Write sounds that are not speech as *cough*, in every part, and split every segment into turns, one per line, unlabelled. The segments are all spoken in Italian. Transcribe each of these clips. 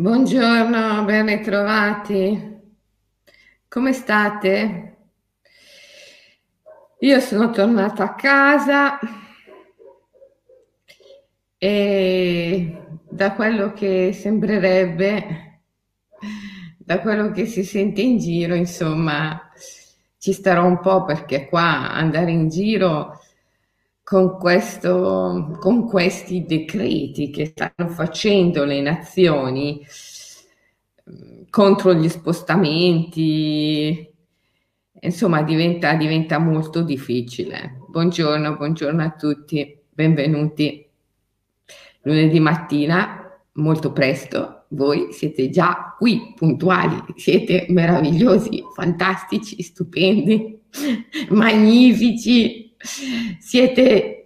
Buongiorno, ben ritrovati. Come state? Io sono tornata a casa e da quello che sembrerebbe, da quello che si sente in giro, insomma, ci starò un po' perché qua andare in giro con, questo, con questi decreti che stanno facendo le nazioni mm, contro gli spostamenti, insomma diventa, diventa molto difficile. Buongiorno, buongiorno a tutti, benvenuti. Lunedì mattina, molto presto, voi siete già qui, puntuali, siete meravigliosi, fantastici, stupendi, *laughs* magnifici siete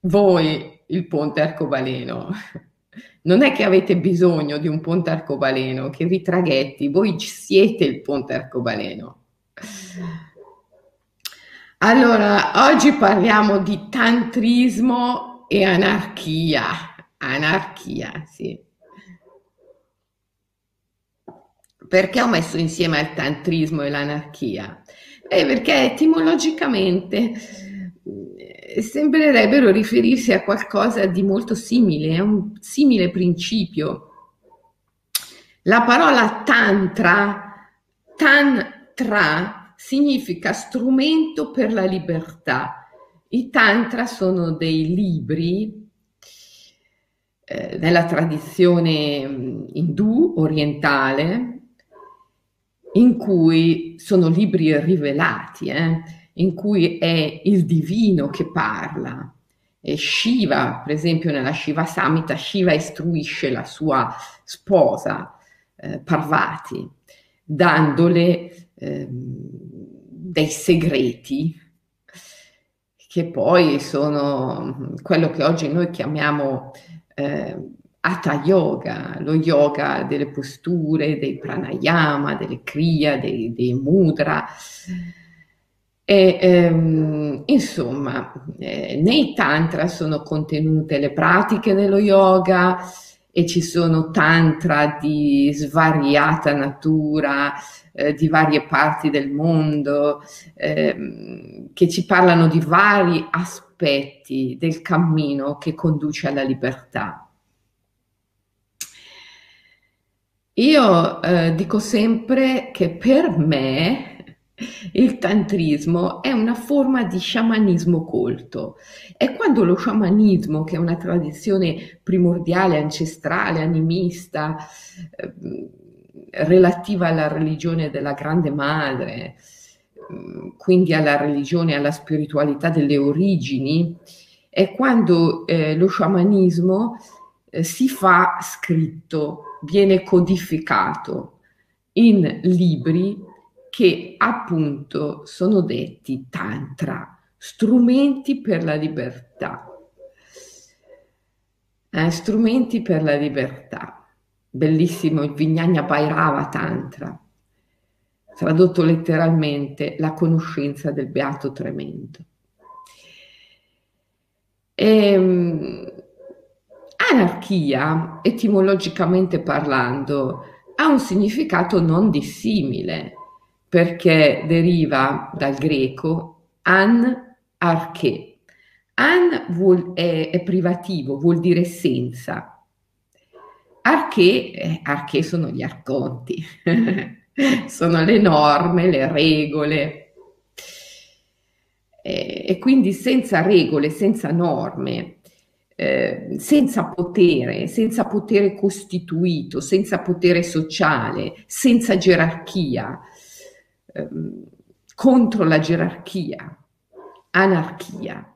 voi il ponte arcobaleno. Non è che avete bisogno di un ponte arcobaleno che vi traghetti, voi siete il ponte arcobaleno. Allora, oggi parliamo di tantrismo e anarchia. Anarchia, sì. Perché ho messo insieme il tantrismo e l'anarchia? Eh, perché etimologicamente eh, sembrerebbero riferirsi a qualcosa di molto simile, a un simile principio. La parola tantra, tantra, significa strumento per la libertà. I tantra sono dei libri eh, nella tradizione mm, indù orientale in cui sono libri rivelati, eh, in cui è il divino che parla. E Shiva, per esempio, nella Shiva Samhita, Shiva istruisce la sua sposa eh, Parvati, dandole eh, dei segreti che poi sono quello che oggi noi chiamiamo eh, Hatha Yoga, lo yoga delle posture, dei pranayama, delle kriya, dei, dei mudra. E, ehm, insomma, eh, nei tantra sono contenute le pratiche dello yoga e ci sono tantra di svariata natura, eh, di varie parti del mondo, eh, che ci parlano di vari aspetti del cammino che conduce alla libertà. Io eh, dico sempre che per me il tantrismo è una forma di sciamanismo colto. È quando lo sciamanismo, che è una tradizione primordiale, ancestrale, animista, eh, relativa alla religione della Grande Madre, quindi alla religione, alla spiritualità delle origini, è quando eh, lo sciamanismo eh, si fa scritto viene codificato in libri che appunto sono detti tantra, strumenti per la libertà. Eh, strumenti per la libertà. Bellissimo il Vignagna Bhairava Tantra, tradotto letteralmente la conoscenza del beato tremendo. E, ehm, Anarchia, etimologicamente parlando, ha un significato non dissimile perché deriva dal greco an arche. An vuol, è, è, privativo, vuol dire senza. Arche, eh, arche sono gli arconti, *laughs* sono le norme, le regole. E, e quindi senza regole, senza norme, eh, senza potere, senza potere costituito, senza potere sociale, senza gerarchia, ehm, contro la gerarchia, anarchia.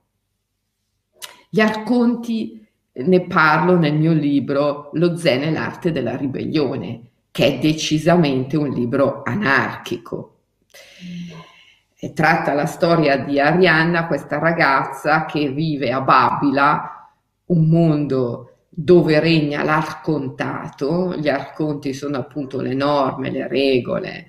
Gli arconti ne parlo nel mio libro Lo Zen e l'arte della ribellione, che è decisamente un libro anarchico. E tratta la storia di Arianna, questa ragazza che vive a Babila, un mondo dove regna l'arcontato, gli arconti sono appunto le norme, le regole,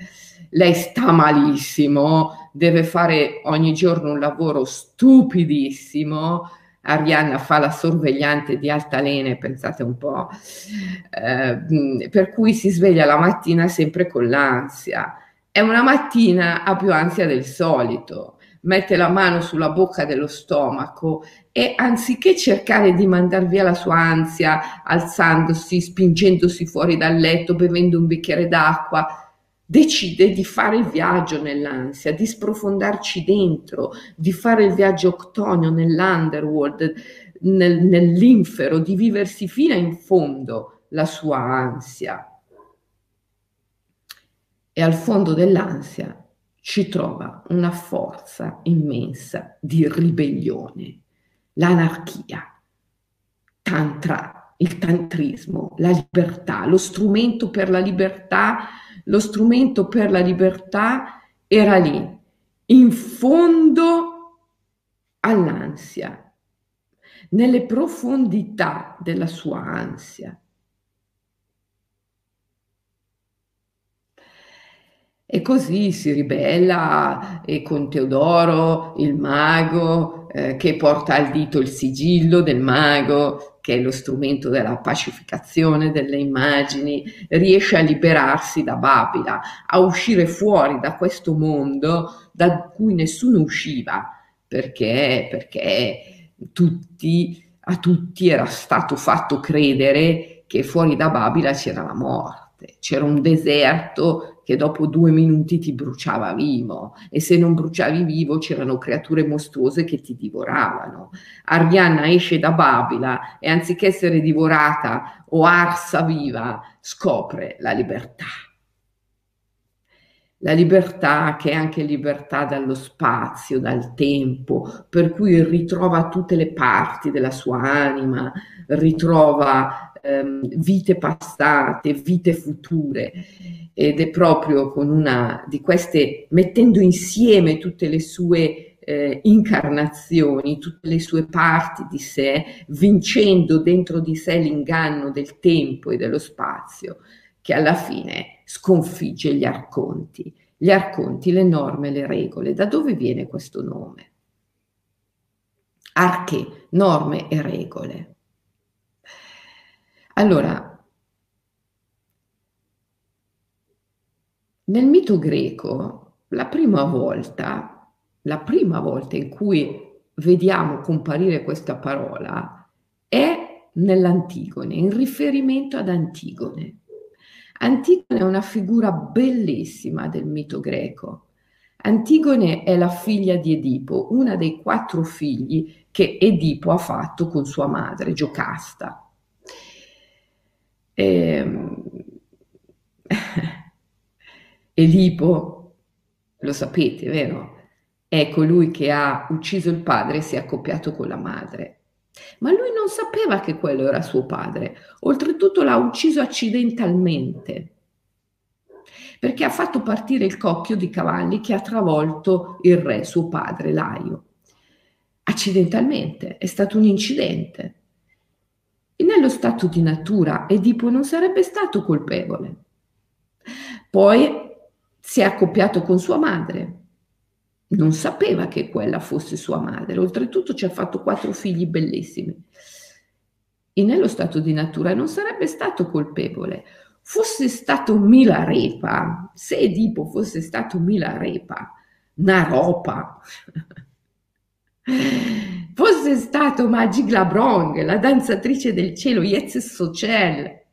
lei sta malissimo, deve fare ogni giorno un lavoro stupidissimo, Arianna fa la sorvegliante di altalene, pensate un po', eh, per cui si sveglia la mattina sempre con l'ansia. E una mattina ha più ansia del solito, mette la mano sulla bocca dello stomaco e anziché cercare di mandar via la sua ansia alzandosi, spingendosi fuori dal letto, bevendo un bicchiere d'acqua, decide di fare il viaggio nell'ansia, di sprofondarci dentro, di fare il viaggio octonio nell'underworld, nel, nell'infero, di viversi fino in fondo la sua ansia. E al fondo dell'ansia ci trova una forza immensa di ribellione, l'anarchia, tantra, il tantrismo, la libertà, lo strumento per la libertà lo strumento per la libertà era lì, in fondo all'ansia, nelle profondità della sua ansia. E così si ribella e con Teodoro, il mago, eh, che porta al dito il sigillo del mago, che è lo strumento della pacificazione delle immagini, riesce a liberarsi da Babila, a uscire fuori da questo mondo da cui nessuno usciva, perché, perché tutti, a tutti era stato fatto credere che fuori da Babila c'era la morte, c'era un deserto che dopo due minuti ti bruciava vivo e se non bruciavi vivo c'erano creature mostruose che ti divoravano. Arianna esce da Babila e anziché essere divorata o arsa viva, scopre la libertà. La libertà che è anche libertà dallo spazio, dal tempo, per cui ritrova tutte le parti della sua anima, ritrova ehm, vite passate, vite future ed è proprio con una di queste, mettendo insieme tutte le sue eh, incarnazioni, tutte le sue parti di sé, vincendo dentro di sé l'inganno del tempo e dello spazio, che alla fine sconfigge gli arconti. Gli arconti, le norme, le regole. Da dove viene questo nome? Arche, norme e regole. Allora, Nel mito greco, la prima volta, la prima volta in cui vediamo comparire questa parola è nell'Antigone, in riferimento ad Antigone. Antigone è una figura bellissima del mito greco. Antigone è la figlia di Edipo, una dei quattro figli che Edipo ha fatto con sua madre, Giocasta. E... Ehm, *laughs* Edipo, lo sapete, vero? È colui che ha ucciso il padre e si è accoppiato con la madre. Ma lui non sapeva che quello era suo padre. Oltretutto l'ha ucciso accidentalmente, perché ha fatto partire il coppio di cavalli che ha travolto il re, suo padre, Laio. Accidentalmente, è stato un incidente. Nello stato di natura Edipo non sarebbe stato colpevole. Poi si è accoppiato con sua madre. Non sapeva che quella fosse sua madre, oltretutto ci ha fatto quattro figli bellissimi. E nello stato di natura non sarebbe stato colpevole. Fosse stato Milarepa, se Edipo fosse stato Milarepa, Naropa, fosse stato Magig Labrong, la danzatrice del cielo, Yetz Sochel,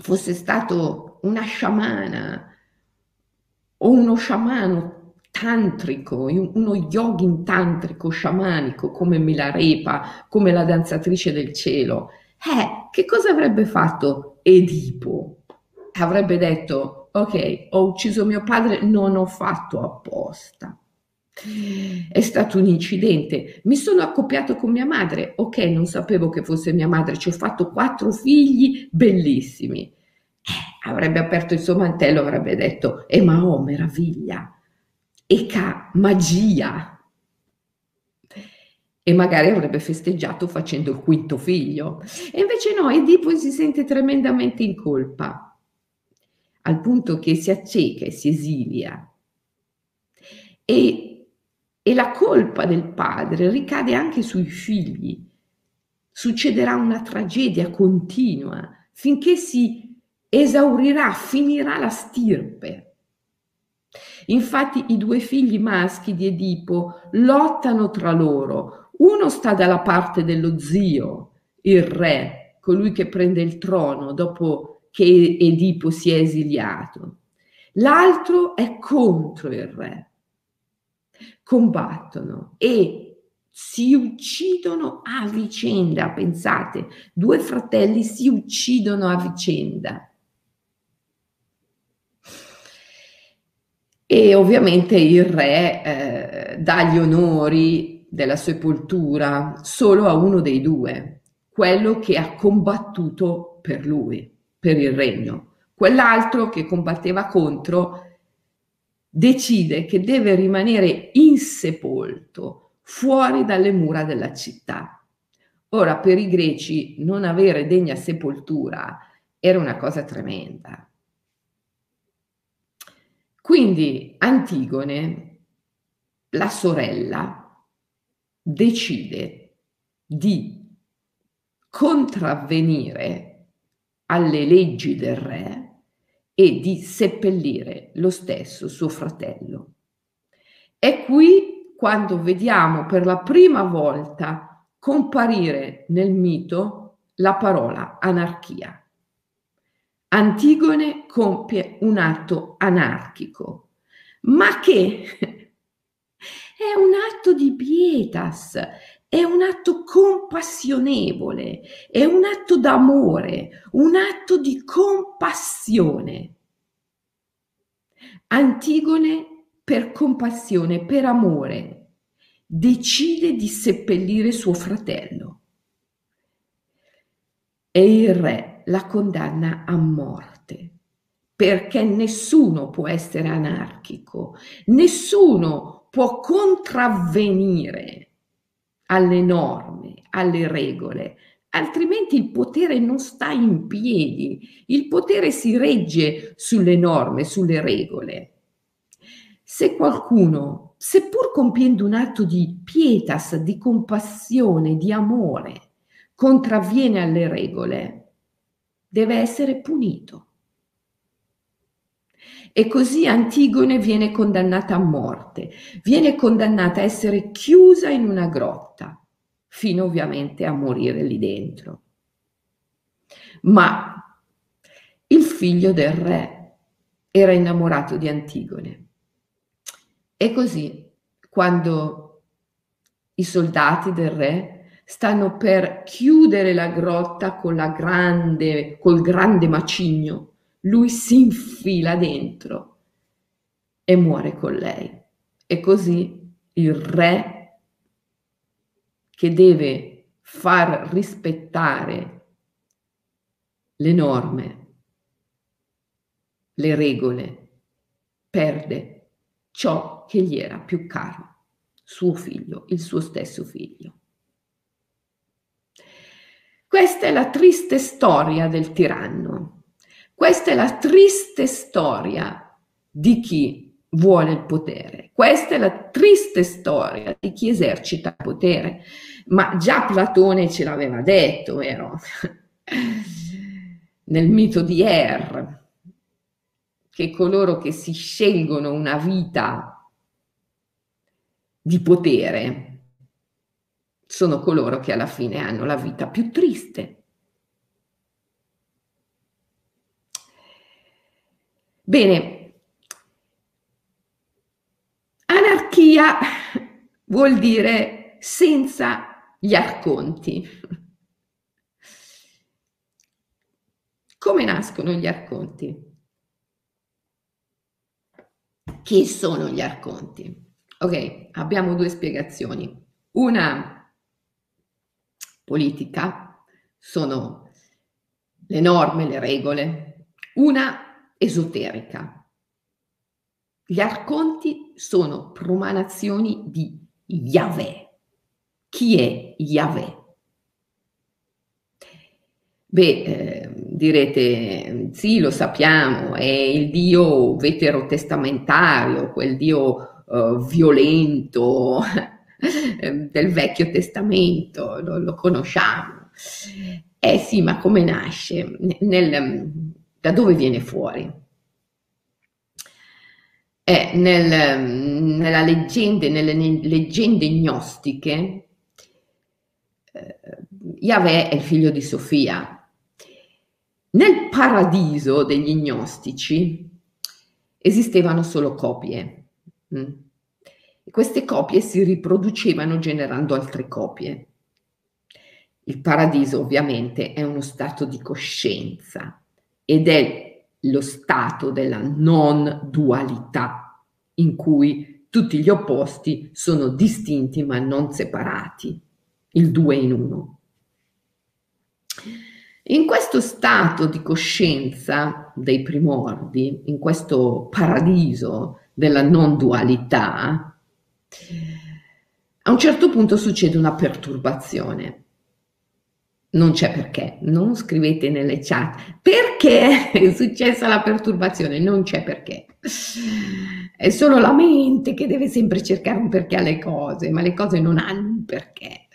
fosse stato una sciamana, o uno sciamano tantrico, uno yogin tantrico sciamanico come Milarepa, come la danzatrice del cielo, eh, che cosa avrebbe fatto Edipo? Avrebbe detto, ok, ho ucciso mio padre, non ho fatto apposta. È stato un incidente. Mi sono accoppiato con mia madre. Ok, non sapevo che fosse mia madre. Ci ho fatto quattro figli bellissimi avrebbe aperto il suo mantello, avrebbe detto, e ma oh meraviglia, e ca magia. E magari avrebbe festeggiato facendo il quinto figlio. E invece no, Edipo si sente tremendamente in colpa, al punto che si acceca e si esilia. E E la colpa del padre ricade anche sui figli. Succederà una tragedia continua finché si esaurirà, finirà la stirpe. Infatti i due figli maschi di Edipo lottano tra loro. Uno sta dalla parte dello zio, il re, colui che prende il trono dopo che Edipo si è esiliato. L'altro è contro il re. Combattono e si uccidono a vicenda, pensate, due fratelli si uccidono a vicenda. E ovviamente il re eh, dà gli onori della sepoltura solo a uno dei due, quello che ha combattuto per lui, per il regno. Quell'altro che combatteva contro decide che deve rimanere insepolto fuori dalle mura della città. Ora, per i greci non avere degna sepoltura era una cosa tremenda. Quindi Antigone, la sorella, decide di contravvenire alle leggi del re e di seppellire lo stesso suo fratello. È qui quando vediamo per la prima volta comparire nel mito la parola anarchia. Antigone compie un atto anarchico, ma che *laughs* è un atto di pietas, è un atto compassionevole, è un atto d'amore, un atto di compassione. Antigone per compassione, per amore, decide di seppellire suo fratello. E il re la condanna a morte, perché nessuno può essere anarchico, nessuno può contravvenire alle norme, alle regole, altrimenti il potere non sta in piedi, il potere si regge sulle norme, sulle regole. Se qualcuno, seppur compiendo un atto di pietas, di compassione, di amore, contravviene alle regole, deve essere punito. E così Antigone viene condannata a morte, viene condannata a essere chiusa in una grotta, fino ovviamente a morire lì dentro. Ma il figlio del re era innamorato di Antigone. E così, quando i soldati del re stanno per chiudere la grotta con la grande, col grande macigno. Lui si infila dentro e muore con lei. E così il re che deve far rispettare le norme, le regole, perde ciò che gli era più caro, suo figlio, il suo stesso figlio. Questa è la triste storia del tiranno. Questa è la triste storia di chi vuole il potere. Questa è la triste storia di chi esercita il potere. Ma già Platone ce l'aveva detto, vero? *laughs* Nel mito di Er, che coloro che si scelgono una vita di potere sono coloro che alla fine hanno la vita più triste. Bene, anarchia vuol dire senza gli arconti. Come nascono gli arconti? Chi sono gli arconti? Ok, abbiamo due spiegazioni. Una politica sono le norme, le regole, una esoterica. Gli arconti sono promanazioni di Yahweh. Chi è Yahweh? Beh, eh, direte, sì, lo sappiamo, è il Dio veterotestamentario, quel Dio uh, violento *laughs* del Vecchio Testamento, lo, lo, conosciamo. Eh sì, ma come nasce? Nel, da dove viene fuori? Eh, nel, leggende, nelle leggende gnostiche, eh, Yahweh è il figlio di Sofia. Nel paradiso degli gnostici esistevano solo copie. Mm? Queste copie si riproducevano generando altre copie. Il paradiso ovviamente è uno stato di coscienza ed è lo stato della non dualità in cui tutti gli opposti sono distinti ma non separati, il due in uno. In questo stato di coscienza dei primordi, in questo paradiso della non dualità, a un certo punto succede una perturbazione. Non c'è perché, non scrivete nelle chat perché *laughs* è successa la perturbazione, non c'è perché. È solo la mente che deve sempre cercare un perché alle cose, ma le cose non hanno un perché.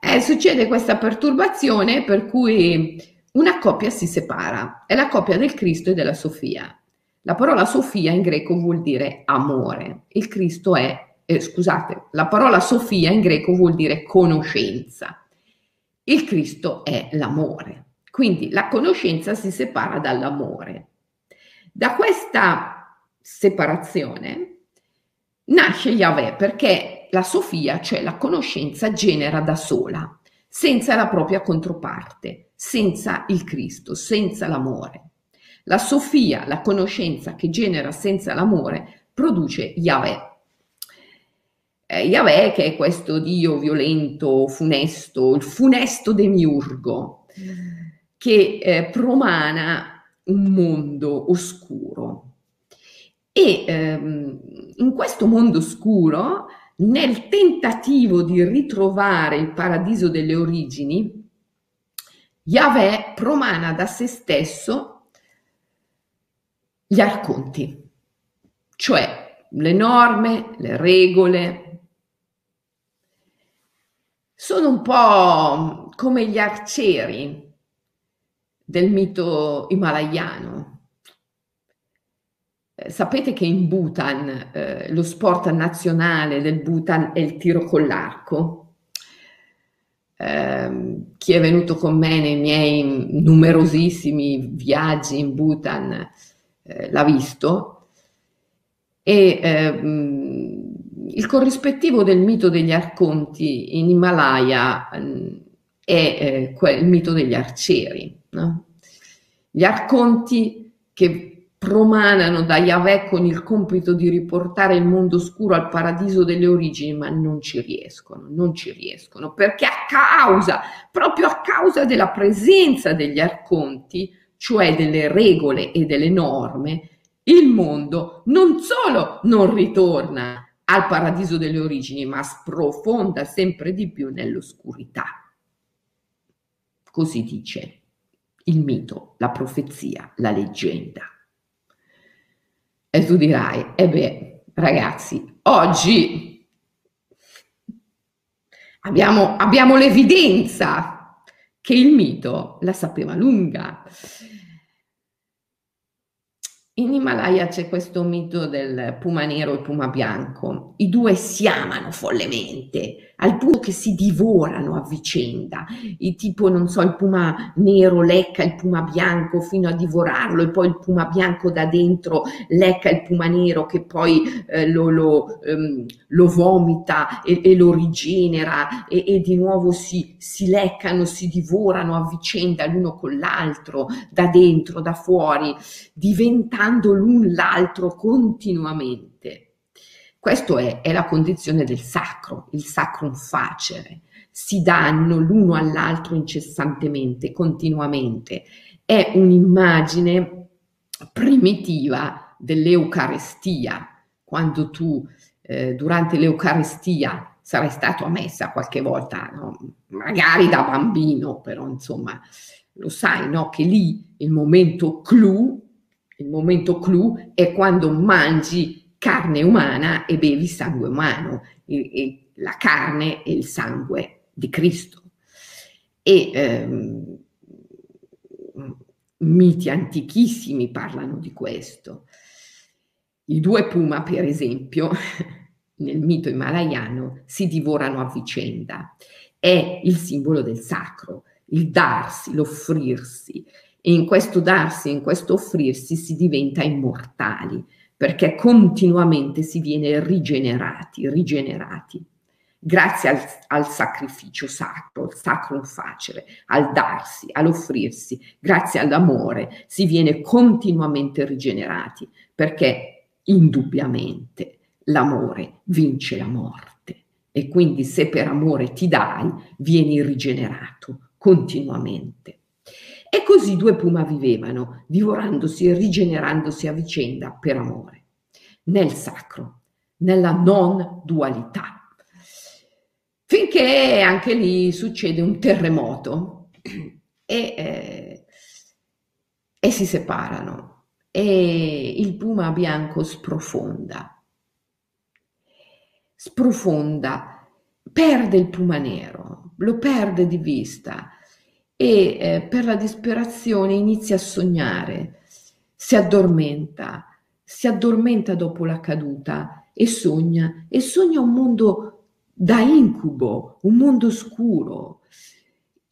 Eh, succede questa perturbazione per cui una coppia si separa, è la coppia del Cristo e della Sofia. La parola Sofia in greco vuol dire amore, il Cristo è, eh, scusate, la parola Sofia in greco vuol dire conoscenza, il Cristo è l'amore, quindi la conoscenza si separa dall'amore. Da questa separazione nasce Yahweh perché la Sofia, cioè la conoscenza, genera da sola, senza la propria controparte, senza il Cristo, senza l'amore. La Sofia, la conoscenza che genera senza l'amore, produce Yahweh. Eh, Yahweh che è questo Dio violento, funesto, il funesto demiurgo, che eh, promana un mondo oscuro. E ehm, in questo mondo oscuro nel tentativo di ritrovare il paradiso delle origini, Yahweh promana da se stesso gli arconti, cioè le norme, le regole. Sono un po' come gli arcieri del mito himalayano eh, sapete che in Bhutan eh, lo sport nazionale del Bhutan è il tiro con l'arco? Eh, chi è venuto con me nei miei numerosissimi viaggi in Bhutan eh, l'ha visto e ehm, il corrispettivo del mito degli arconti in Himalaya mm, è eh, il mito degli arcieri. No? Gli arconti che promanano da Yahweh con il compito di riportare il mondo oscuro al paradiso delle origini, ma non ci riescono, non ci riescono, perché a causa, proprio a causa della presenza degli arconti, cioè delle regole e delle norme, il mondo non solo non ritorna al paradiso delle origini, ma sprofonda sempre di più nell'oscurità. Così dice il mito, la profezia, la leggenda. E tu dirai, e beh, ragazzi, oggi abbiamo, abbiamo l'evidenza che il mito la sapeva lunga. In Himalaya c'è questo mito del puma nero e puma bianco. I due si amano follemente, al punto che si divorano a vicenda. Il tipo, non so, il puma nero lecca il puma bianco fino a divorarlo e poi il puma bianco da dentro lecca il puma nero che poi eh, lo, lo, ehm, lo, vomita e, e lo rigenera e, e, di nuovo si, si leccano, si divorano a vicenda l'uno con l'altro, da dentro, da fuori, diventando l'un l'altro continuamente. Questo è, è la condizione del sacro, il sacrum facere. Si danno l'uno all'altro incessantemente, continuamente. È un'immagine primitiva dell'Eucarestia. Quando tu eh, durante l'Eucarestia sarai stato a messa qualche volta, no? magari da bambino, però insomma lo sai, no? Che lì il momento clou, il momento clou è quando mangi carne umana e bevi sangue umano, e, e la carne e il sangue di Cristo. E ehm, miti antichissimi parlano di questo. I due puma, per esempio, *laughs* nel mito himalayano, si divorano a vicenda. È il simbolo del sacro, il darsi, l'offrirsi. E in questo darsi, in questo offrirsi, si diventa immortali, perché continuamente si viene rigenerati, rigenerati grazie al, al, sacrificio sacro, al sacro facere, al darsi, all'offrirsi, grazie all'amore, si viene continuamente rigenerati, perché indubbiamente l'amore vince la morte. E quindi se per amore ti dai, vieni rigenerato continuamente. E così due puma vivevano, divorandosi e rigenerandosi a vicenda per amore, nel sacro, nella non dualità finché anche lì succede un terremoto e, eh, e si separano. E il puma bianco sprofonda, sprofonda, perde il puma nero, lo perde di vista e eh, per la disperazione inizia a sognare, si addormenta, si addormenta dopo la caduta e sogna, e sogna un mondo da incubo, un mondo scuro.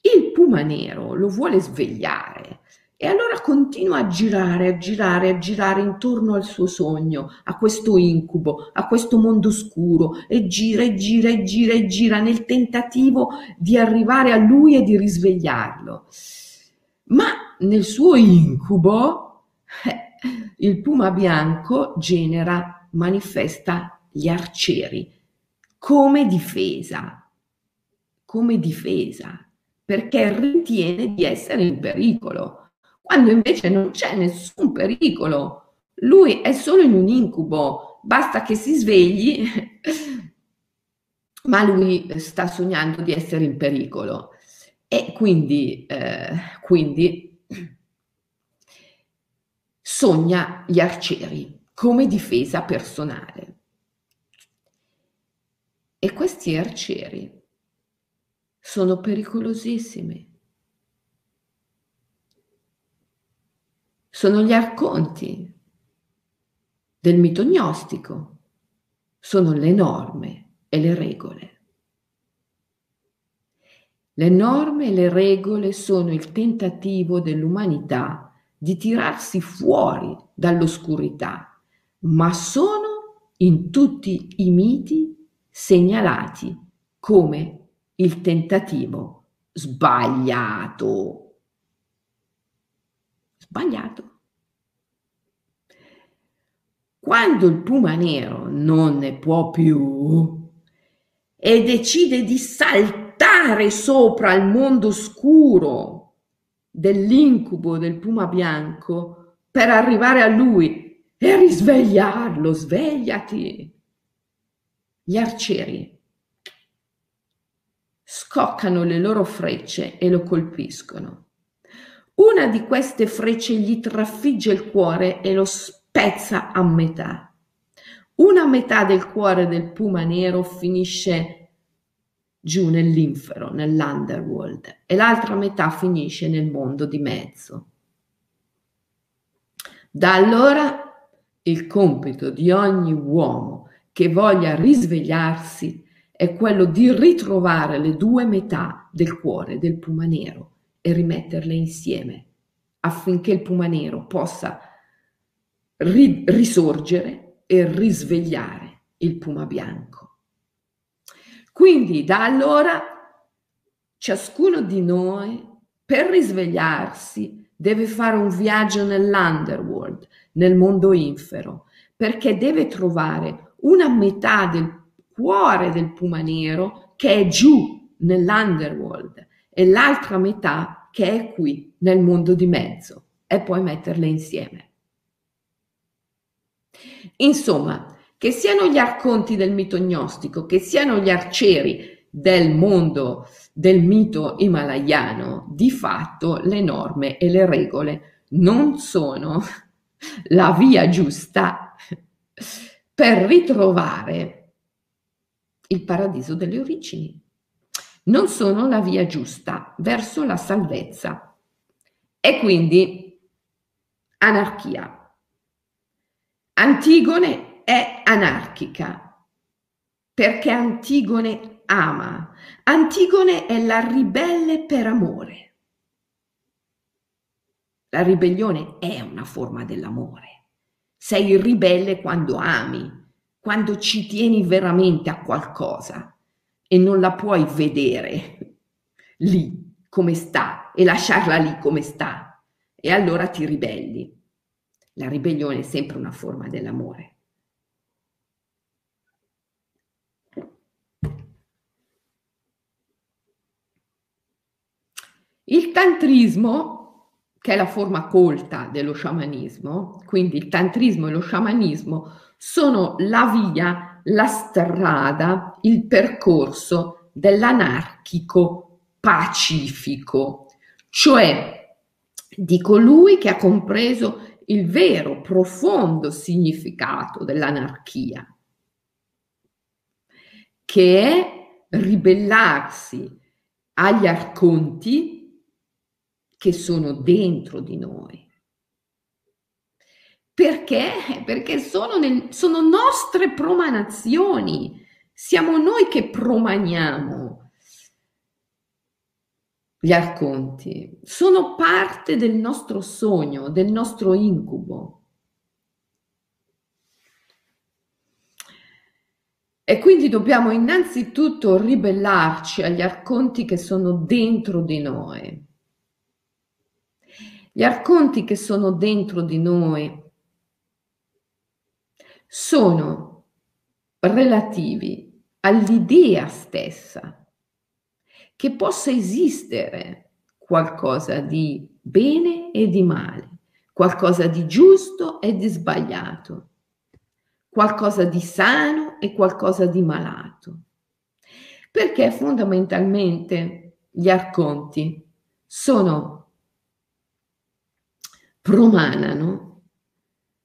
Il puma nero lo vuole svegliare e allora continua a girare, a girare, a girare intorno al suo sogno, a questo incubo, a questo mondo scuro e gira e gira e gira e gira nel tentativo di arrivare a lui e di risvegliarlo. Ma nel suo incubo eh, il puma bianco genera, manifesta gli arcieri, come difesa, come difesa, perché ritiene di essere in pericolo, quando invece non c'è nessun pericolo. Lui è solo in un incubo, basta che si svegli, *laughs* ma lui sta sognando di essere in pericolo. E quindi, eh, quindi *clears throat* sogna gli arcieri come difesa personale. E questi arcieri sono pericolosissimi. Sono gli arconti del mito gnostico, sono le norme e le regole. Le norme e le regole sono il tentativo dell'umanità di tirarsi fuori dall'oscurità, ma sono in tutti i miti segnalati come il tentativo sbagliato. Sbagliato. Quando il puma nero non ne può più e decide di saltare sopra il mondo scuro dell'incubo del puma bianco per arrivare a lui e risvegliarlo, svegliati. Gli arcieri scoccano le loro frecce e lo colpiscono. Una di queste frecce gli trafigge il cuore e lo spezza a metà. Una metà del cuore del puma nero finisce giù nell'infero, nell'underworld, e l'altra metà finisce nel mondo di mezzo. Da allora il compito di ogni uomo che voglia risvegliarsi è quello di ritrovare le due metà del cuore del puma nero e rimetterle insieme affinché il puma nero possa ri- risorgere e risvegliare il puma bianco. Quindi da allora ciascuno di noi per risvegliarsi deve fare un viaggio nell'underworld, nel mondo infero, perché deve trovare una metà del cuore del puma nero che è giù nell'underworld e l'altra metà che è qui nel mondo di mezzo e poi metterle insieme. Insomma, che siano gli arconti del mito gnostico, che siano gli arcieri del mondo del mito himalayano, di fatto le norme e le regole non sono la via giusta per ritrovare il paradiso delle origini. Non sono la via giusta verso la salvezza. E quindi anarchia. Antigone è anarchica perché Antigone ama. Antigone è la ribelle per amore. La ribellione è una forma dell'amore. Sei ribelle quando ami, quando ci tieni veramente a qualcosa e non la puoi vedere lì come sta e lasciarla lì come sta. E allora ti ribelli. La ribellione è sempre una forma dell'amore. Il tantrismo che è la forma colta dello sciamanismo, quindi il tantrismo e lo sciamanismo sono la via, la strada, il percorso dell'anarchico pacifico, cioè di colui che ha compreso il vero, profondo significato dell'anarchia, che è ribellarsi agli arconti che sono dentro di noi. Perché? Perché sono, nel, sono nostre promanazioni. Siamo noi che promaniamo gli arconti. Sono parte del nostro sogno, del nostro incubo. E quindi dobbiamo innanzitutto ribellarci agli arconti che sono dentro di noi. Gli arconti che sono dentro di noi sono relativi all'idea stessa che possa esistere qualcosa di bene e di male, qualcosa di giusto e di sbagliato, qualcosa di sano e qualcosa di malato. Perché fondamentalmente gli arconti sono promanano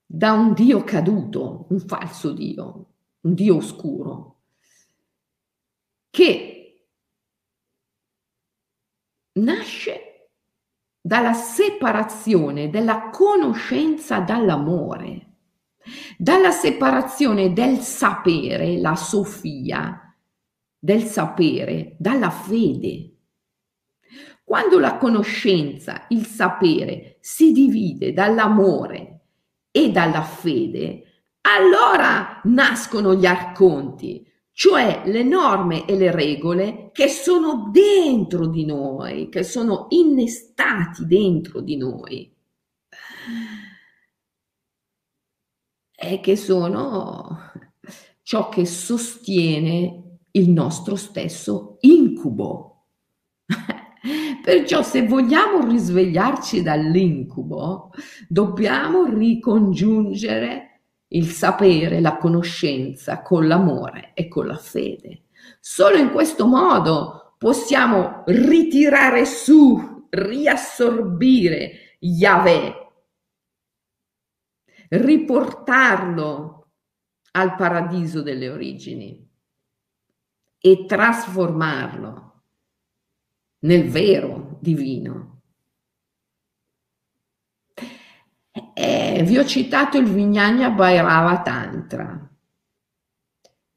da un Dio caduto, un falso Dio, un Dio oscuro, che nasce dalla separazione della conoscenza dall'amore, dalla separazione del sapere, la Sofia, del sapere, dalla fede. Quando la conoscenza, il sapere si divide dall'amore e dalla fede, allora nascono gli arconti, cioè le norme e le regole che sono dentro di noi, che sono innestati dentro di noi e che sono ciò che sostiene il nostro stesso incubo. *laughs* Perciò se vogliamo risvegliarci dall'incubo, dobbiamo ricongiungere il sapere, la conoscenza con l'amore e con la fede. Solo in questo modo possiamo ritirare su, riassorbire Yahweh, riportarlo al paradiso delle origini e trasformarlo nel vero divino. E vi ho citato il Vignagna Bhairava Tantra.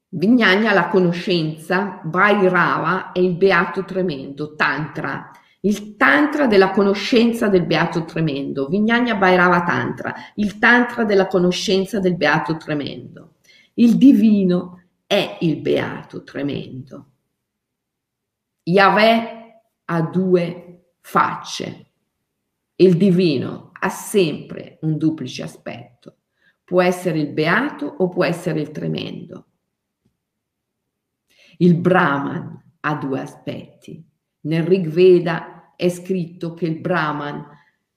Vignagna la conoscenza, Bhairava è il beato tremendo, Tantra, il Tantra della conoscenza del beato tremendo, Vignagna Bhairava Tantra, il Tantra della conoscenza del beato tremendo. Il divino è il beato tremendo. Yahweh ha due facce. Il divino ha sempre un duplice aspetto. Può essere il beato o può essere il tremendo. Il Brahman ha due aspetti. Nel Rig Veda è scritto che il Brahman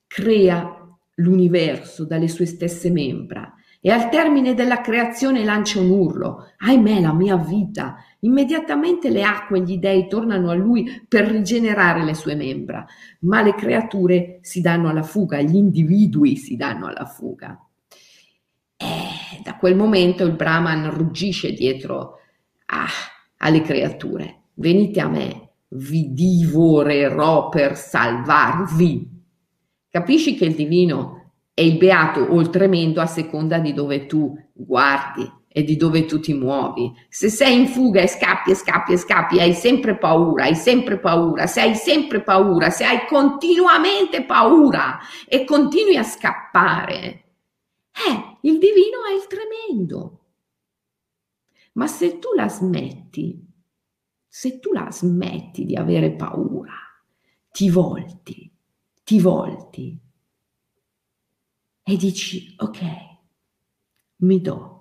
crea l'universo dalle sue stesse membra e al termine della creazione lancia un urlo, ahimè la mia vita. Immediatamente le acque e gli dei tornano a lui per rigenerare le sue membra, ma le creature si danno alla fuga, gli individui si danno alla fuga. E da quel momento il Brahman ruggisce dietro ah, alle creature. Venite a me, vi divorerò per salvarvi. Capisci che il divino è il beato o il tremendo a seconda di dove tu guardi e di dove tu ti muovi. Se sei in fuga e scappi e scappi e scappi, hai sempre paura, hai sempre paura, se hai sempre paura, se hai continuamente paura e continui a scappare, eh, il divino è il tremendo. Ma se tu la smetti, se tu la smetti di avere paura, ti volti, ti volti e dici, ok, mi do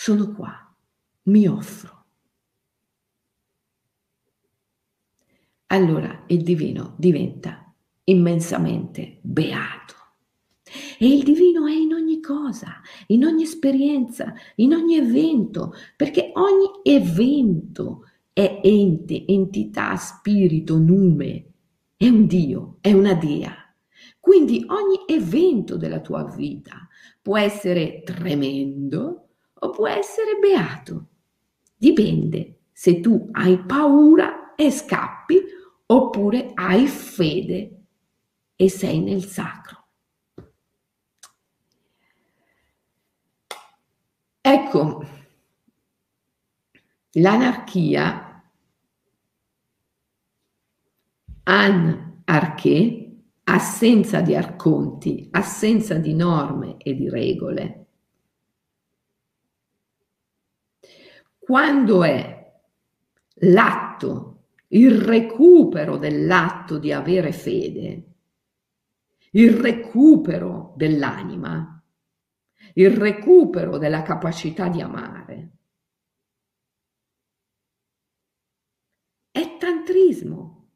sono qua, mi offro. Allora il divino diventa immensamente beato. E il divino è in ogni cosa, in ogni esperienza, in ogni evento, perché ogni evento è ente, entità, spirito, nume, è un Dio, è una Dea. Quindi ogni evento della tua vita può essere tremendo, o può essere beato. Dipende se tu hai paura e scappi oppure hai fede e sei nel sacro. Ecco, l'anarchia, anarché, assenza di arconti, assenza di norme e di regole, quando è l'atto, il recupero dell'atto di avere fede, il recupero dell'anima, il recupero della capacità di amare. È tantrismo,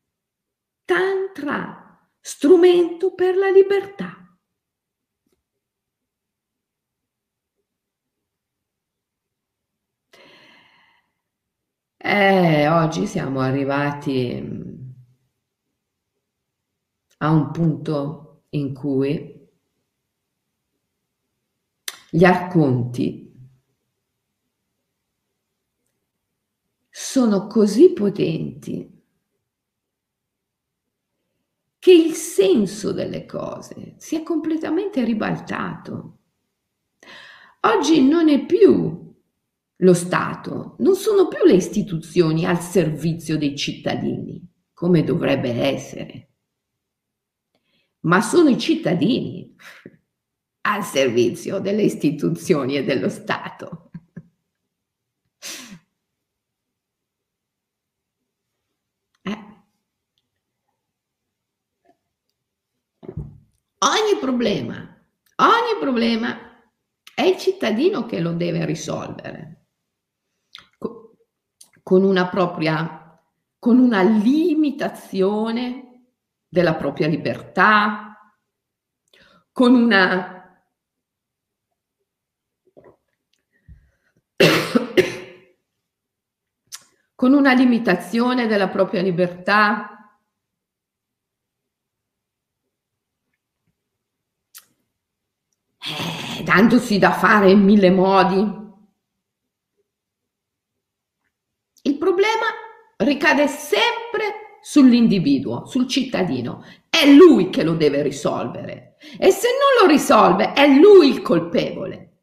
tantra, strumento per la libertà. Eh, oggi siamo arrivati mm, a un punto in cui gli arconti sono così potenti che il senso delle cose si è completamente ribaltato. Oggi non è più lo Stato, non sono più le istituzioni al servizio dei cittadini, come dovrebbe essere, ma sono i cittadini *laughs* al servizio delle istituzioni e dello Stato. *laughs* Eh. Ogni problema, ogni problema è il cittadino che lo deve risolvere con una propria, con una limitazione della propria libertà, con una *coughs* con una limitazione della propria libertà, eh, dandosi da fare in mille modi. Il problema ricade sempre sull'individuo, sul cittadino. È lui che lo deve risolvere. E se non lo risolve, è lui il colpevole.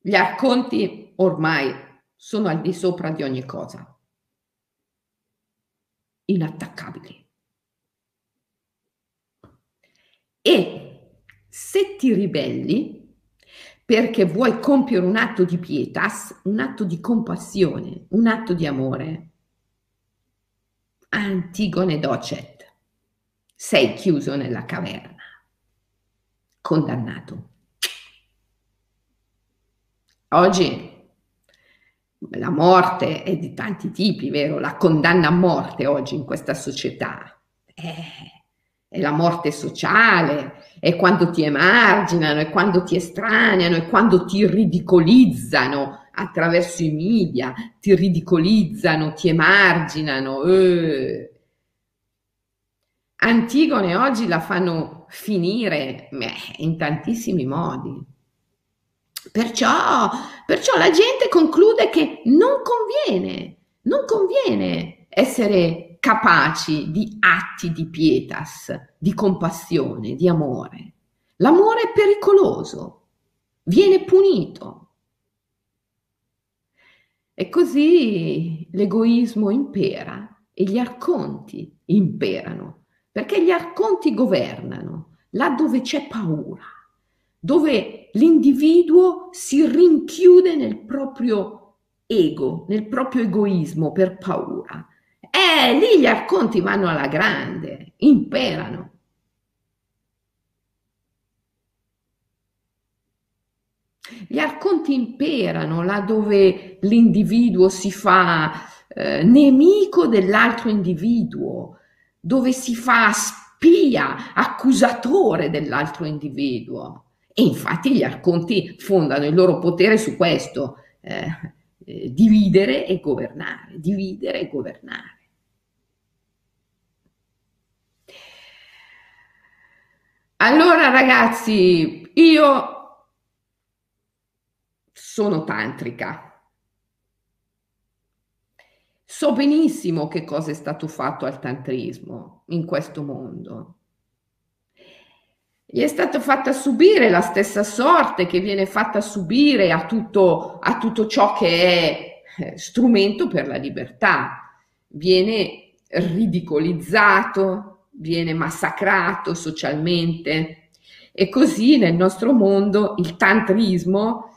Gli racconti ormai sono al di sopra di ogni cosa. Inattaccabili. E se ti ribelli, perché vuoi compiere un atto di pietas, un atto di compassione, un atto di amore. Antigone docet, sei chiuso nella caverna, condannato. Oggi la morte è di tanti tipi, vero? La condanna a morte oggi in questa società. Eh, è la morte sociale, è quando ti emarginano, è quando ti estraneano, è quando ti ridicolizzano attraverso i media, ti ridicolizzano, ti emarginano. Eh. Antigone oggi la fanno finire beh, in tantissimi modi. Perciò, perciò la gente conclude che non conviene, non conviene essere capaci di atti di pietas, di compassione, di amore. L'amore è pericoloso, viene punito. E così l'egoismo impera e gli arconti imperano, perché gli arconti governano là dove c'è paura, dove l'individuo si rinchiude nel proprio ego, nel proprio egoismo per paura. E lì gli arconti vanno alla grande, imperano. Gli arconti imperano là dove l'individuo si fa eh, nemico dell'altro individuo, dove si fa spia, accusatore dell'altro individuo. E infatti gli arconti fondano il loro potere su questo, eh, eh, dividere e governare, dividere e governare. Allora ragazzi, io sono tantrica. So benissimo che cosa è stato fatto al tantrismo in questo mondo. Gli è stata fatta subire la stessa sorte che viene fatta subire a tutto, a tutto ciò che è eh, strumento per la libertà. Viene ridicolizzato, viene massacrato socialmente. E così nel nostro mondo il tantrismo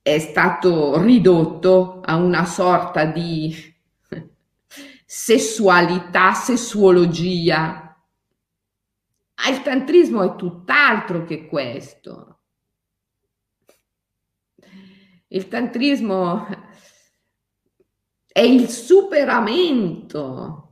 è stato ridotto a una sorta di sessualità, sessuologia. Ah, il tantrismo è tutt'altro che questo. Il tantrismo è il superamento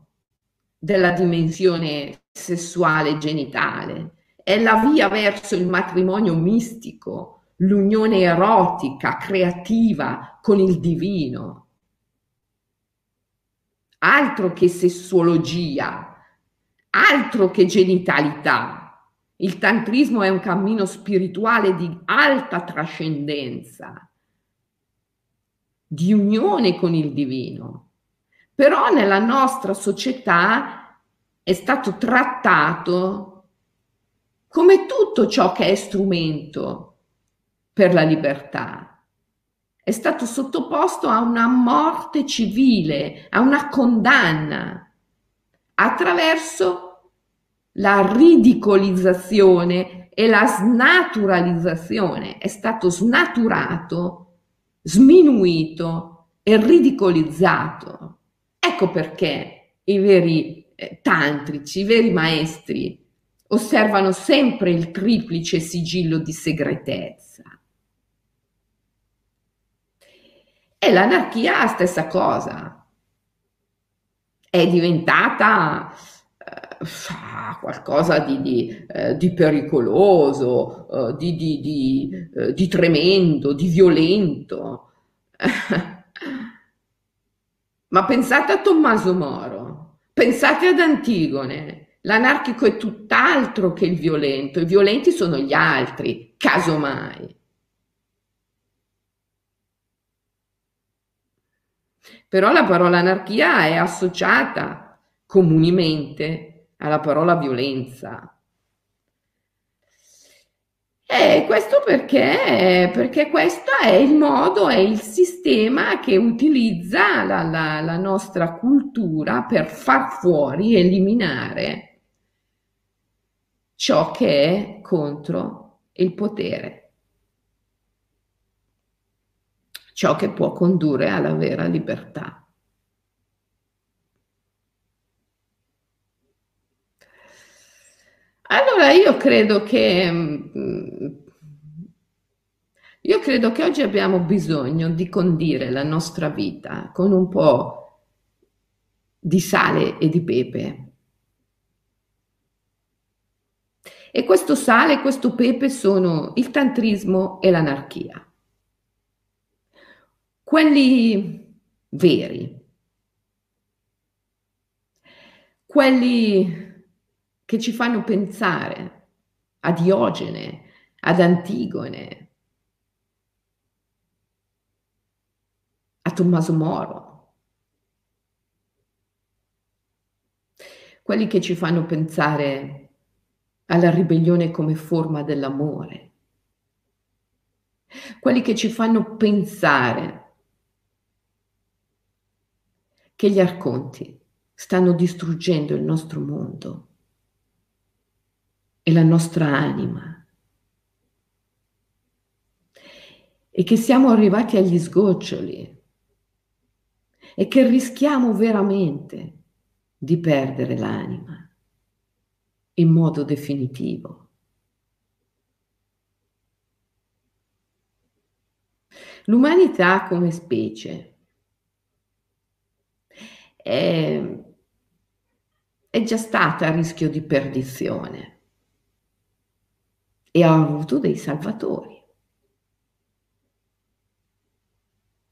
della dimensione sessuale genitale, è la via verso il matrimonio mistico, l'unione erotica, creativa con il divino. Altro che sessuologia, altro che genitalità. Il tantrismo è un cammino spirituale di alta trascendenza, di unione con il divino. Però nella nostra società è stato trattato come tutto ciò che è strumento per la libertà. È stato sottoposto a una morte civile, a una condanna, attraverso la ridicolizzazione e la snaturalizzazione. È stato snaturato, sminuito e ridicolizzato. Ecco perché i veri eh, tantrici, i veri maestri osservano sempre il triplice sigillo di segretezza E l'anarchia è la stessa cosa. È diventata eh, qualcosa di, di, eh, di pericoloso, eh, di, di, eh, di tremendo, di violento. *laughs* Ma pensate a Tommaso Moro, pensate ad Antigone. L'anarchico è tutt'altro che il violento, i violenti sono gli altri, casomai. Però la parola anarchia è associata comunemente alla parola violenza. E questo perché? Perché questo è il modo, è il sistema che utilizza la, la, la nostra cultura per far fuori, eliminare ciò che è contro il potere. ciò che può condurre alla vera libertà. Allora io credo che mm, io credo che oggi abbiamo bisogno di condire la nostra vita con un po' di sale e di pepe. E questo sale e questo pepe sono il tantrismo e l'anarchia quelli veri, quelli che ci fanno pensare a Diogene, ad Antigone, a Tommaso Moro, quelli che ci fanno pensare alla ribellione come forma dell'amore, quelli che ci fanno pensare che gli arconti stanno distruggendo il nostro mondo e la nostra anima. E che siamo arrivati agli sgoccioli. E che rischiamo veramente di perdere l'anima in modo definitivo. L'umanità come specie è, è già stata a rischio di perdizione e ha avuto dei salvatori,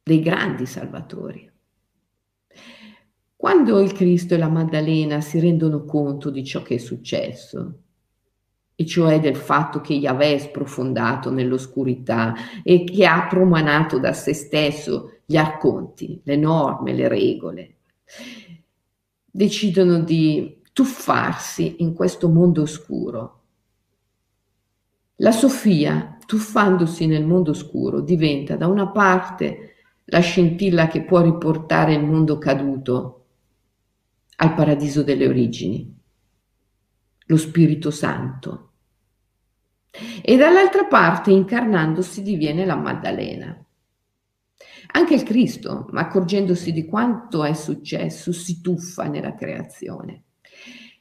dei grandi salvatori. Quando il Cristo e la Maddalena si rendono conto di ciò che è successo, e cioè del fatto che Yahweh è sprofondato nell'oscurità e che ha promanato da se stesso gli arconti, le norme, le regole, decidono di tuffarsi in questo mondo oscuro. La Sofia, tuffandosi nel mondo oscuro, diventa da una parte la scintilla che può riportare il mondo caduto al paradiso delle origini, lo Spirito Santo, e dall'altra parte, incarnandosi, diviene la Maddalena. Anche il Cristo, accorgendosi di quanto è successo, si tuffa nella creazione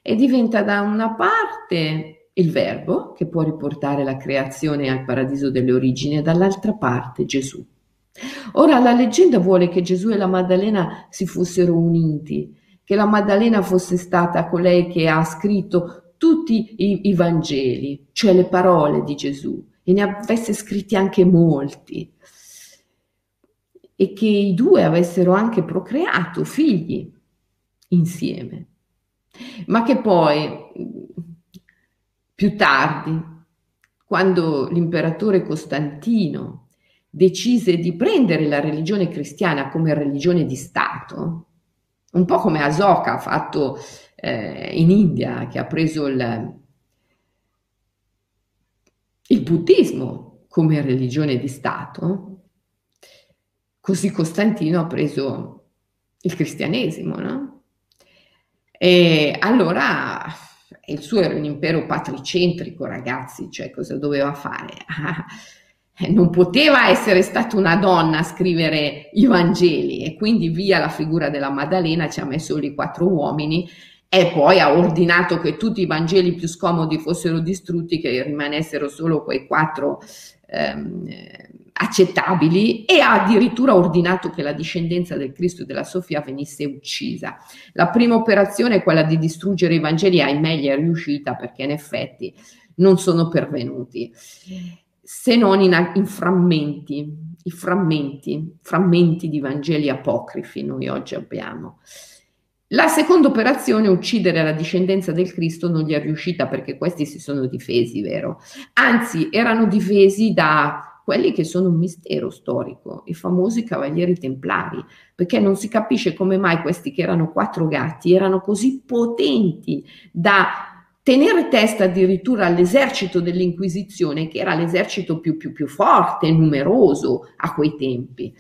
e diventa da una parte il Verbo che può riportare la creazione al paradiso delle origini e dall'altra parte Gesù. Ora la leggenda vuole che Gesù e la Maddalena si fossero uniti, che la Maddalena fosse stata colei che ha scritto tutti i, i Vangeli, cioè le parole di Gesù, e ne avesse scritti anche molti. E che i due avessero anche procreato figli insieme, ma che poi più tardi, quando l'imperatore Costantino decise di prendere la religione cristiana come religione di Stato, un po' come Asoka ha fatto eh, in India, che ha preso il, il buddismo come religione di Stato, Così Costantino ha preso il cristianesimo, no? E allora il suo era un impero patricentrico, ragazzi, cioè cosa doveva fare? *laughs* non poteva essere stata una donna a scrivere i Vangeli e quindi via la figura della Maddalena ci ha messo lì quattro uomini e poi ha ordinato che tutti i Vangeli più scomodi fossero distrutti, che rimanessero solo quei quattro ehm, accettabili e ha addirittura ordinato che la discendenza del Cristo e della Sofia venisse uccisa. La prima operazione, quella di distruggere i Vangeli, ahimè gli è riuscita perché in effetti non sono pervenuti, se non in, in frammenti, i frammenti, frammenti di Vangeli apocrifi noi oggi abbiamo. La seconda operazione, uccidere la discendenza del Cristo, non gli è riuscita perché questi si sono difesi, vero? Anzi, erano difesi da quelli che sono un mistero storico, i famosi cavalieri templari, perché non si capisce come mai questi che erano quattro gatti erano così potenti da tenere testa addirittura all'esercito dell'Inquisizione, che era l'esercito più, più, più forte e numeroso a quei tempi.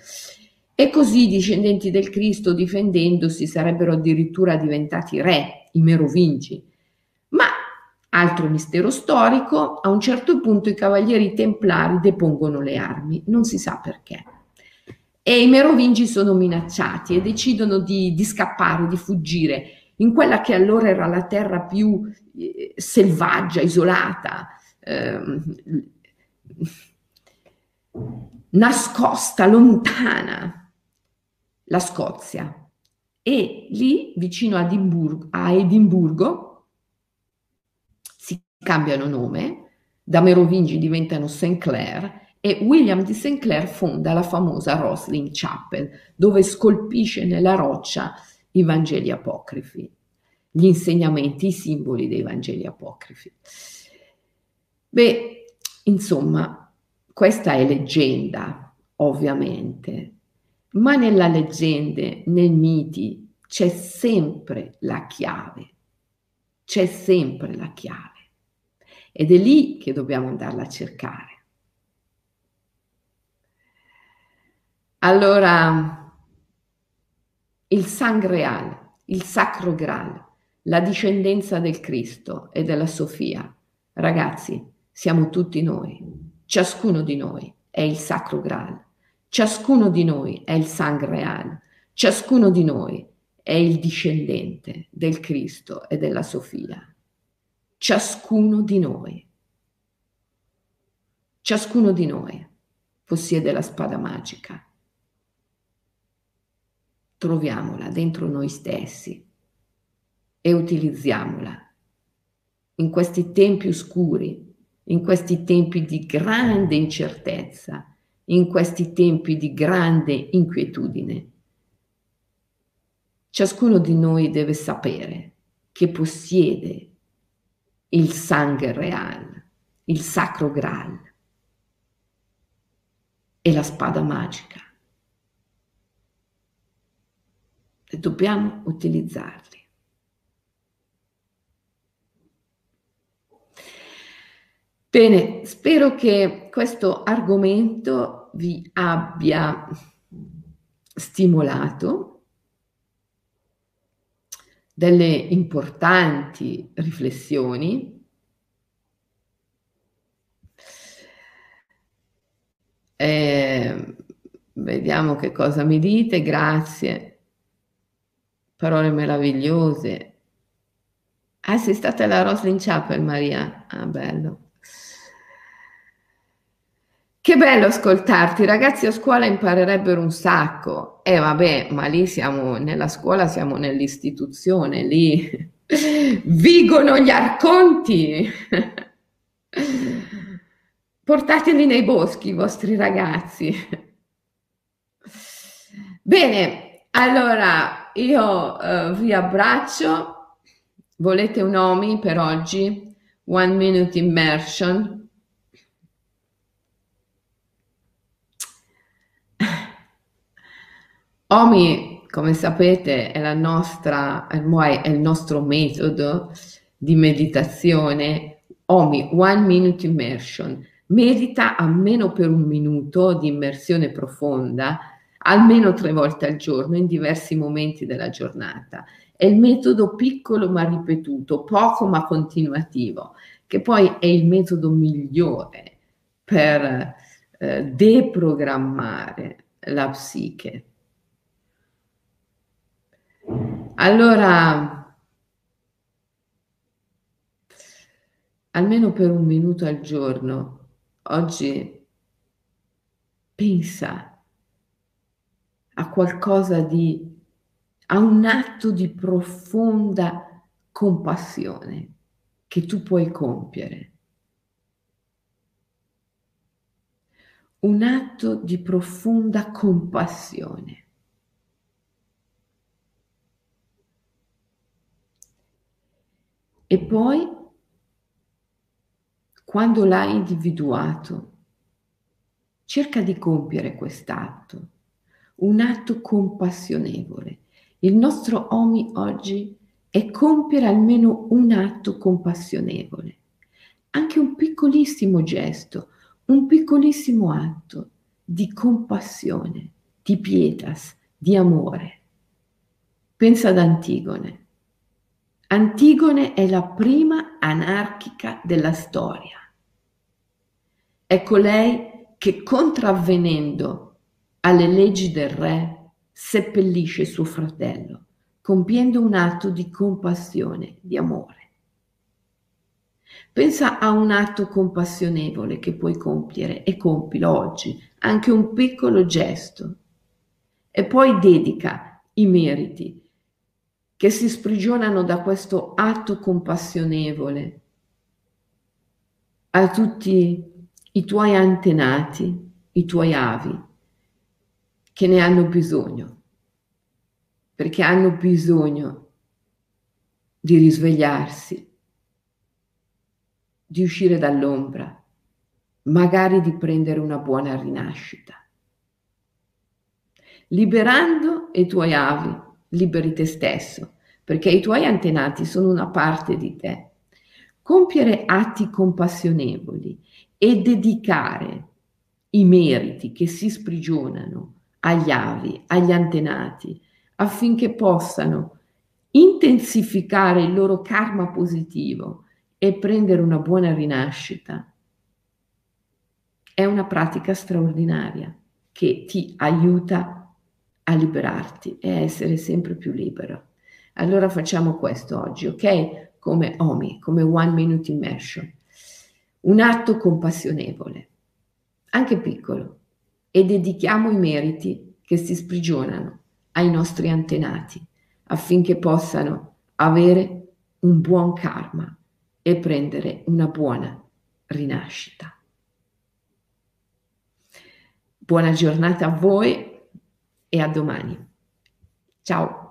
E così i discendenti del Cristo, difendendosi, sarebbero addirittura diventati re, i merovingi. Ma Altro mistero storico, a un certo punto i cavalieri templari depongono le armi, non si sa perché. E i merovingi sono minacciati e decidono di, di scappare, di fuggire in quella che allora era la terra più eh, selvaggia, isolata, eh, nascosta, lontana, la Scozia. E lì, vicino a Edimburgo, a Edimburgo cambiano nome, da Merovingi diventano St. Clair e William di St. Clair fonda la famosa Roslin Chapel, dove scolpisce nella roccia i Vangeli apocrifi, gli insegnamenti, i simboli dei Vangeli apocrifi. Beh, Insomma, questa è leggenda, ovviamente, ma nella leggenda, nei miti, c'è sempre la chiave, c'è sempre la chiave. Ed è lì che dobbiamo andarla a cercare. Allora, il Sangreal, il Sacro Graal, la discendenza del Cristo e della Sofia, ragazzi, siamo tutti noi, ciascuno di noi è il Sacro Graal, ciascuno di noi è il Sangreal, ciascuno di noi è il discendente del Cristo e della Sofia. Ciascuno di noi, ciascuno di noi possiede la spada magica troviamola dentro noi stessi e utilizziamola. In questi tempi oscuri, in questi tempi di grande incertezza, in questi tempi di grande inquietudine. Ciascuno di noi deve sapere che possiede il sangue reale, il sacro Graal e la spada magica. e dobbiamo utilizzarli. Bene, spero che questo argomento vi abbia stimolato delle importanti riflessioni. Eh, vediamo che cosa mi dite, grazie parole meravigliose. Ah, sei stata alla Roslyn Chapel, Maria? Ah, bello. Che bello ascoltarti, ragazzi a scuola imparerebbero un sacco. Eh vabbè, ma lì siamo nella scuola, siamo nell'istituzione, lì *laughs* vigono gli arconti. *laughs* Portateli nei boschi i vostri ragazzi. Bene, allora io uh, vi abbraccio. Volete un OMI per oggi? One Minute Immersion. OMI, come sapete, è, nostra, è il nostro metodo di meditazione. OMI, One Minute Immersion. Medita almeno per un minuto di immersione profonda almeno tre volte al giorno in diversi momenti della giornata. È il metodo piccolo ma ripetuto, poco ma continuativo, che poi è il metodo migliore per eh, deprogrammare la psiche. Allora, almeno per un minuto al giorno, oggi pensa a qualcosa di, a un atto di profonda compassione che tu puoi compiere. Un atto di profonda compassione. E poi, quando l'hai individuato, cerca di compiere quest'atto un atto compassionevole. Il nostro OMI oggi è compiere almeno un atto compassionevole, anche un piccolissimo gesto, un piccolissimo atto di compassione, di pietas, di amore. Pensa ad Antigone. Antigone è la prima anarchica della storia. Ecco lei che contravvenendo alle leggi del re, seppellisce suo fratello, compiendo un atto di compassione, di amore. Pensa a un atto compassionevole che puoi compiere e compilo oggi, anche un piccolo gesto, e poi dedica i meriti che si sprigionano da questo atto compassionevole a tutti i tuoi antenati, i tuoi avi, che ne hanno bisogno, perché hanno bisogno di risvegliarsi, di uscire dall'ombra, magari di prendere una buona rinascita. Liberando i tuoi avi, liberi te stesso, perché i tuoi antenati sono una parte di te. Compiere atti compassionevoli e dedicare i meriti che si sprigionano agli avi, agli antenati, affinché possano intensificare il loro karma positivo e prendere una buona rinascita, è una pratica straordinaria che ti aiuta a liberarti e a essere sempre più libero. Allora facciamo questo oggi, ok? Come OMI, come One Minute Immersion. Un atto compassionevole, anche piccolo, e dedichiamo i meriti che si sprigionano ai nostri antenati affinché possano avere un buon karma e prendere una buona rinascita. Buona giornata a voi e a domani. Ciao.